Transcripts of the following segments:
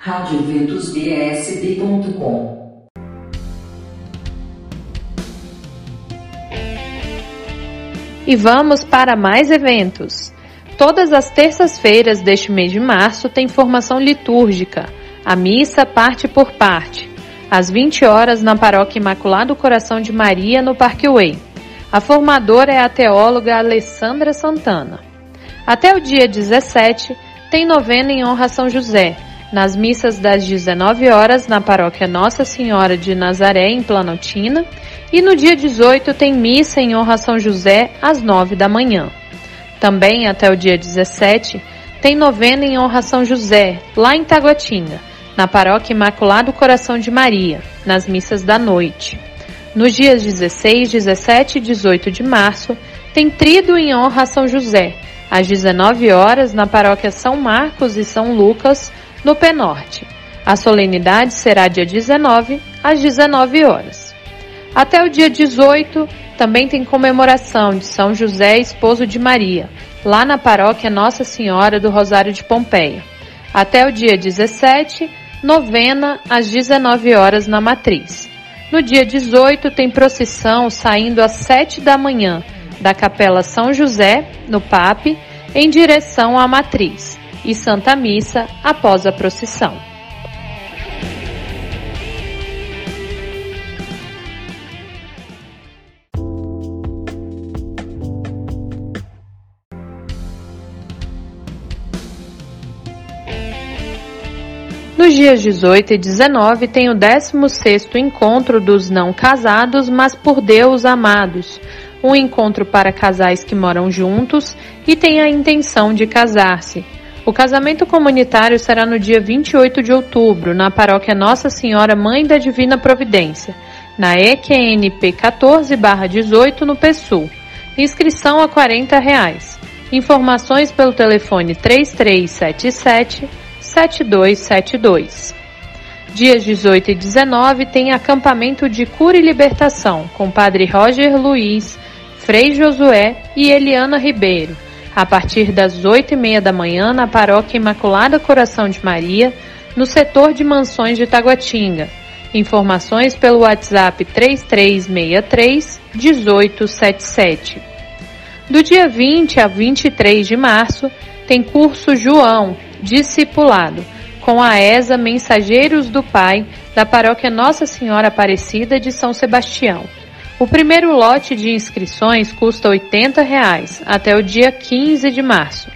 radioventusbsb.com E vamos para mais eventos. Todas as terças-feiras deste mês de março tem formação litúrgica, a missa parte por parte, às 20 horas na Paróquia Imaculado Coração de Maria, no Parque Way. A formadora é a teóloga Alessandra Santana. Até o dia 17 tem novena em honra a São José, nas missas das 19 horas na paróquia Nossa Senhora de Nazaré, em Planaltina, e no dia 18 tem missa em honra a São José, às 9 da manhã. Também até o dia 17 tem novena em honra a São José, lá em Taguatinga, na paróquia Imaculado Coração de Maria, nas missas da noite. Nos dias 16, 17 e 18 de março tem trido em honra a São José, às 19 horas na paróquia São Marcos e São Lucas, no Penorte. A solenidade será dia 19, às 19 horas. Até o dia 18, também tem comemoração de São José, esposo de Maria, lá na paróquia Nossa Senhora do Rosário de Pompeia. Até o dia 17, novena às 19 horas na Matriz. No dia 18, tem procissão saindo às 7 da manhã da Capela São José, no Pape, em direção à Matriz e Santa Missa após a procissão. Nos dias 18 e 19 tem o 16º encontro dos não casados, mas por Deus amados, um encontro para casais que moram juntos e têm a intenção de casar-se, o casamento comunitário será no dia 28 de outubro, na paróquia Nossa Senhora Mãe da Divina Providência, na EQNP 14-18 no PSUL. Inscrição a 40 reais. Informações pelo telefone 3377 7272. Dias 18 e 19 tem acampamento de cura e libertação com Padre Roger Luiz, Frei Josué e Eliana Ribeiro a partir das oito e meia da manhã na Paróquia Imaculada Coração de Maria, no setor de mansões de Taguatinga. Informações pelo WhatsApp 3363 1877. Do dia 20 a 23 de março, tem curso João, discipulado, com a ESA Mensageiros do Pai, da Paróquia Nossa Senhora Aparecida de São Sebastião. O primeiro lote de inscrições custa 80 reais, até o dia 15 de março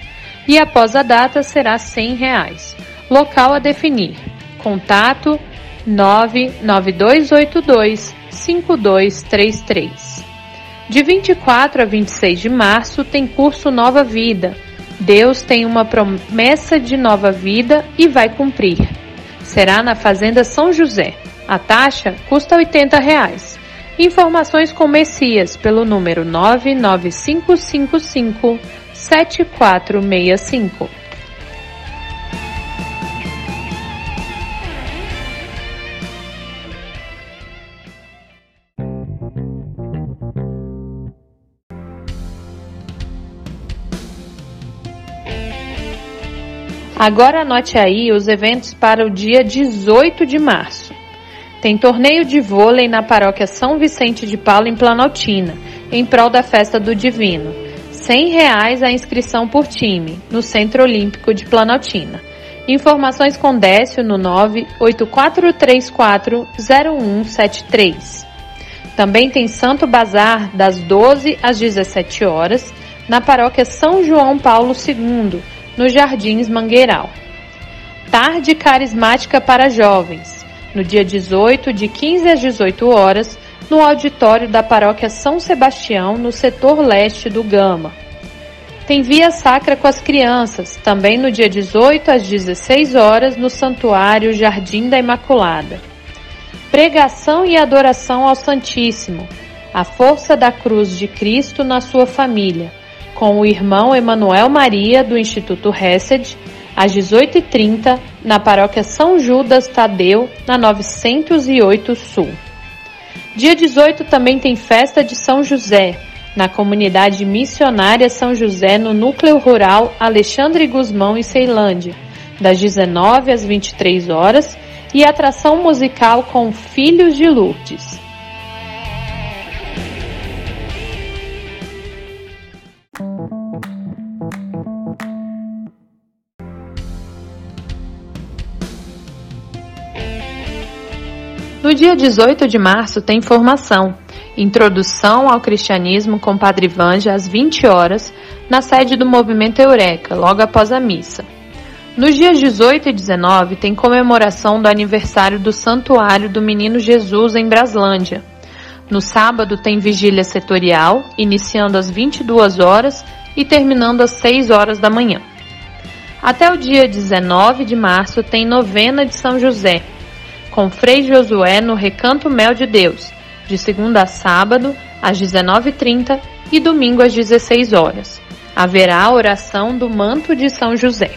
e após a data será 100 reais. Local a definir. Contato 99282 5233. De 24 a 26 de março tem curso Nova Vida. Deus tem uma promessa de nova vida e vai cumprir. Será na Fazenda São José. A taxa custa 80 reais. Informações com Messias pelo número 99555 7465. Agora anote aí os eventos para o dia 18 de março. Tem torneio de vôlei na paróquia São Vicente de Paulo, em Planaltina, em prol da Festa do Divino. 100 reais a inscrição por time, no Centro Olímpico de Planaltina. Informações com Décio no 984340173. Também tem Santo Bazar das 12 às 17 horas na paróquia São João Paulo II, nos Jardins Mangueiral. Tarde carismática para jovens no dia 18, de 15 às 18 horas, no auditório da Paróquia São Sebastião, no setor leste do Gama. Tem via sacra com as crianças, também no dia 18 às 16 horas, no Santuário Jardim da Imaculada. Pregação e adoração ao Santíssimo, a força da cruz de Cristo na sua família, com o irmão Emanuel Maria, do Instituto Hesed, às 18h30, na paróquia São Judas Tadeu, na 908 Sul. Dia 18 também tem festa de São José, na comunidade missionária São José, no núcleo rural Alexandre Guzmão e Ceilândia. das 19 às 23 horas, e atração musical com Filhos de Lourdes. No dia 18 de março tem formação, Introdução ao Cristianismo com Padre Vanja às 20 horas, na sede do Movimento Eureka, logo após a missa. Nos dias 18 e 19 tem comemoração do aniversário do Santuário do Menino Jesus em Braslândia. No sábado tem vigília setorial, iniciando às 22 horas e terminando às 6 horas da manhã. Até o dia 19 de março tem novena de São José, com Frei Josué no Recanto Mel de Deus, de segunda a sábado, às 19h30 e domingo às 16 horas. Haverá a oração do Manto de São José.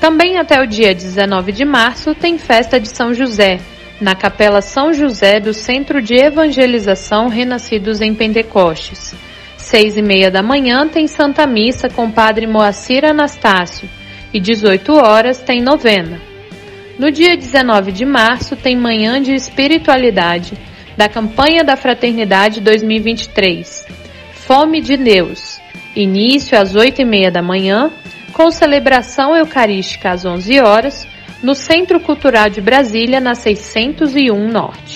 Também até o dia 19 de março tem festa de São José, na Capela São José do Centro de Evangelização Renascidos em Pentecostes. Seis e meia da manhã tem Santa Missa com Padre Moacir Anastácio e 18 horas tem novena. No dia 19 de março tem Manhã de Espiritualidade da Campanha da Fraternidade 2023. Fome de Deus. Início às 8 e meia da manhã, com celebração eucarística às 11 horas, no Centro Cultural de Brasília, na 601 Norte.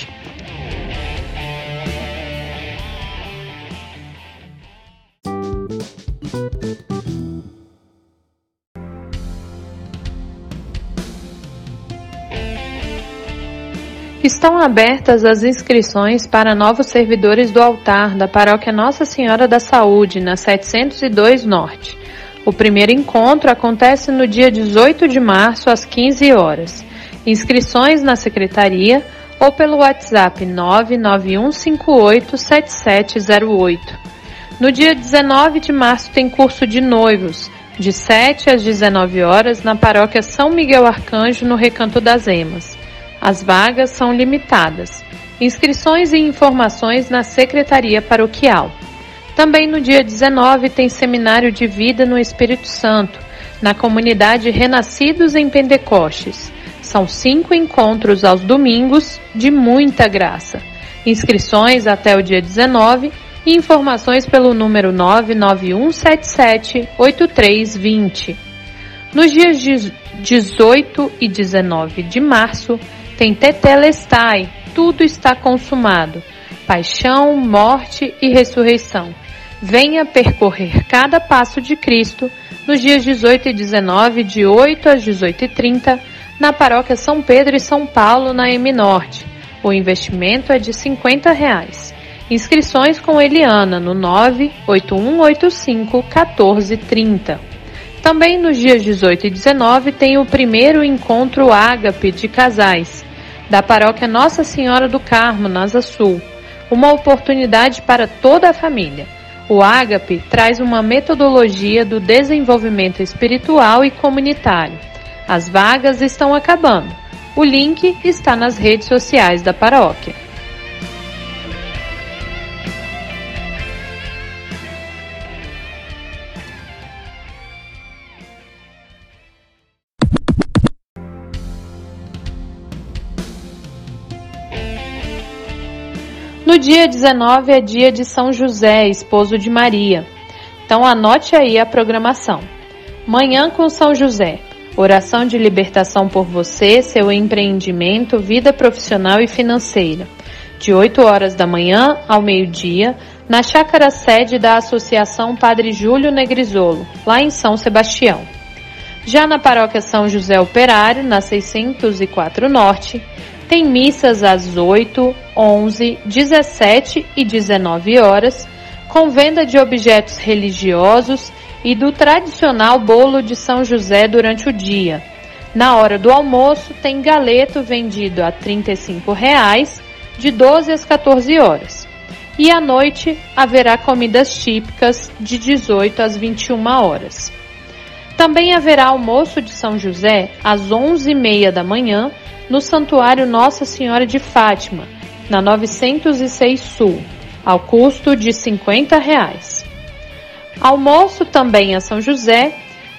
Estão abertas as inscrições para novos servidores do altar da Paróquia Nossa Senhora da Saúde, na 702 Norte. O primeiro encontro acontece no dia 18 de março, às 15 horas. Inscrições na secretaria ou pelo WhatsApp 991587708. No dia 19 de março tem curso de noivos, de 7 às 19 horas, na paróquia São Miguel Arcanjo, no Recanto das Emas. As vagas são limitadas. Inscrições e informações na Secretaria Paroquial. Também no dia 19 tem seminário de vida no Espírito Santo, na comunidade Renascidos em Pentecostes. São cinco encontros aos domingos de muita graça. Inscrições até o dia 19 e informações pelo número 99177 8320. Nos dias 18 e 19 de março, tem Tetelestai, tudo está consumado. Paixão, morte e ressurreição. Venha percorrer cada passo de Cristo nos dias 18 e 19, de 8 às 18h30, na paróquia São Pedro e São Paulo, na M Norte. O investimento é de 50 reais. Inscrições com Eliana no 98185 1430. Também nos dias 18 e 19 tem o primeiro encontro ágape de casais da paróquia Nossa Senhora do Carmo, na Asa Sul. Uma oportunidade para toda a família. O Ágape traz uma metodologia do desenvolvimento espiritual e comunitário. As vagas estão acabando. O link está nas redes sociais da paróquia. No dia 19 é dia de São José, esposo de Maria. Então anote aí a programação. Manhã com São José. Oração de libertação por você, seu empreendimento, vida profissional e financeira. De 8 horas da manhã ao meio-dia, na chácara sede da Associação Padre Júlio Negrisolo, lá em São Sebastião. Já na paróquia São José Operário, na 604 Norte, tem missas às 8, 11, 17 e 19 horas, com venda de objetos religiosos e do tradicional bolo de São José durante o dia. Na hora do almoço, tem galeto vendido a 35 reais, de 12 às 14 horas. E à noite haverá comidas típicas de 18 às 21 horas. Também haverá almoço de São José às 11h30 da manhã no Santuário Nossa Senhora de Fátima, na 906 Sul, ao custo de 50 reais. Almoço também a São José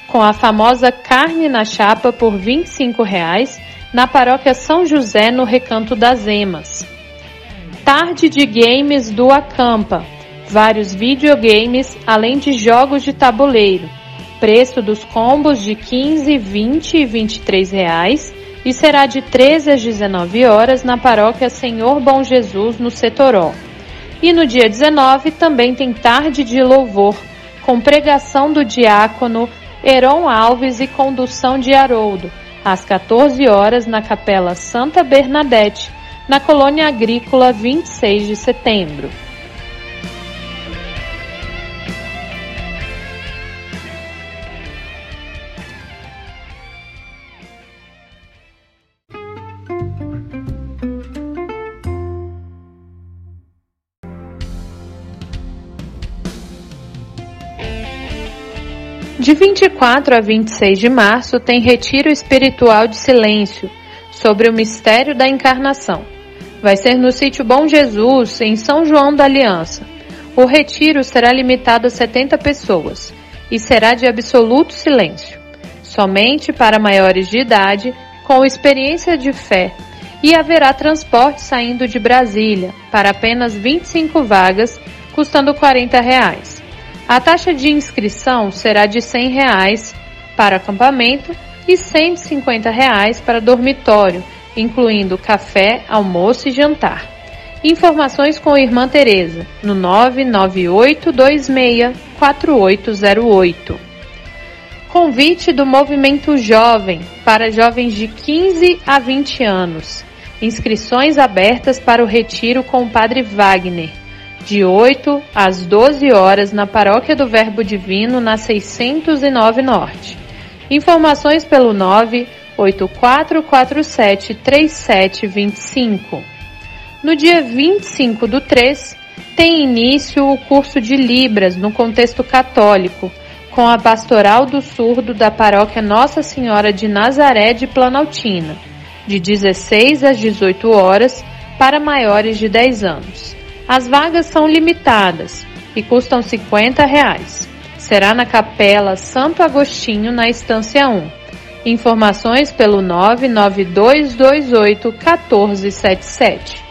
com a famosa carne na chapa por 25 reais, na paróquia São José, no Recanto das Emas. Tarde de games do Acampa, vários videogames, além de jogos de tabuleiro. Preço dos combos de 15, 20 e 23 reais e será de 13 às 19 horas na paróquia Senhor Bom Jesus, no Setoró. E no dia 19 também tem tarde de louvor, com pregação do diácono Heron Alves e condução de Haroldo, às 14 horas na Capela Santa Bernadette, na Colônia Agrícola 26 de setembro. De 24 a 26 de março tem Retiro Espiritual de Silêncio sobre o mistério da encarnação. Vai ser no sítio Bom Jesus, em São João da Aliança. O retiro será limitado a 70 pessoas e será de absoluto silêncio, somente para maiores de idade com experiência de fé, e haverá transporte saindo de Brasília para apenas 25 vagas, custando 40 reais. A taxa de inscrição será de 100 reais para acampamento e 150 reais para dormitório, incluindo café, almoço e jantar. Informações com a Irmã Teresa no 998264808. Convite do Movimento Jovem para jovens de 15 a 20 anos. Inscrições abertas para o retiro com o Padre Wagner de 8 às 12 horas na Paróquia do Verbo Divino, na 609 Norte. Informações pelo 984473725. No dia 25 do 3, tem início o curso de Libras no contexto católico, com a Pastoral do Surdo da Paróquia Nossa Senhora de Nazaré de Planaltina, de 16 às 18 horas, para maiores de 10 anos. As vagas são limitadas e custam 50 reais. Será na Capela Santo Agostinho, na Estância 1. Informações pelo 99228 1477.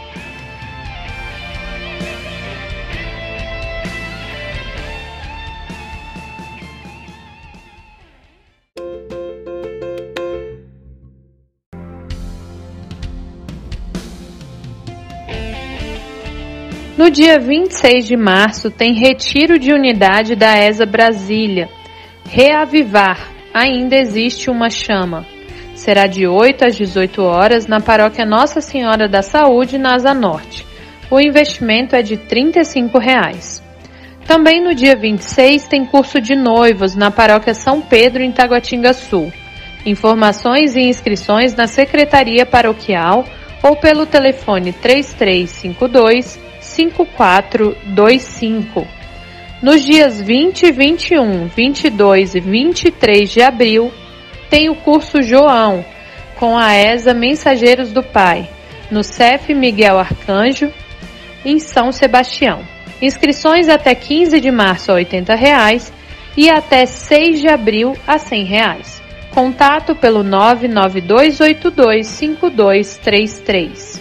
No dia 26 de março tem retiro de unidade da ESA Brasília. Reavivar, ainda existe uma chama. Será de 8 às 18 horas na paróquia Nossa Senhora da Saúde, na Asa Norte. O investimento é de 35 reais. Também no dia 26 tem curso de noivos na paróquia São Pedro, em Taguatinga Sul. Informações e inscrições na Secretaria Paroquial ou pelo telefone 3352 5425. Nos dias 20, 21, 22 e 23 de abril, tem o curso João, com a ESA Mensageiros do Pai, no CEF Miguel Arcanjo, em São Sebastião. Inscrições até 15 de março a 80 reais, e até 6 de abril a 100 reais. Contato pelo 992825233.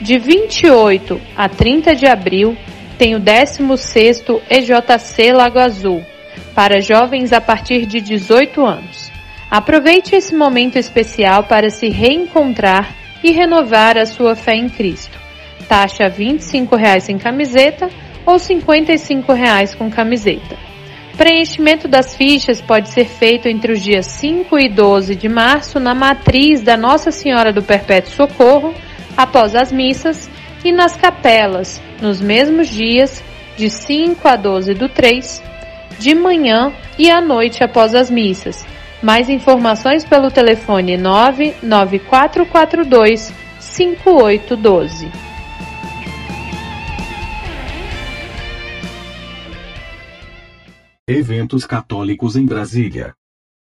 De 28 a 30 de abril, tem o 16º EJC Lago Azul, para jovens a partir de 18 anos. Aproveite esse momento especial para se reencontrar e renovar a sua fé em Cristo. Taxa R$ 25 em camiseta ou R$ 55 com camiseta. Preenchimento das fichas pode ser feito entre os dias 5 e 12 de março na matriz da Nossa Senhora do Perpétuo Socorro, após as missas, e nas capelas, nos mesmos dias, de 5 a 12 do 3, de manhã e à noite após as missas. Mais informações pelo telefone 99442 5812. Eventos católicos em Brasília.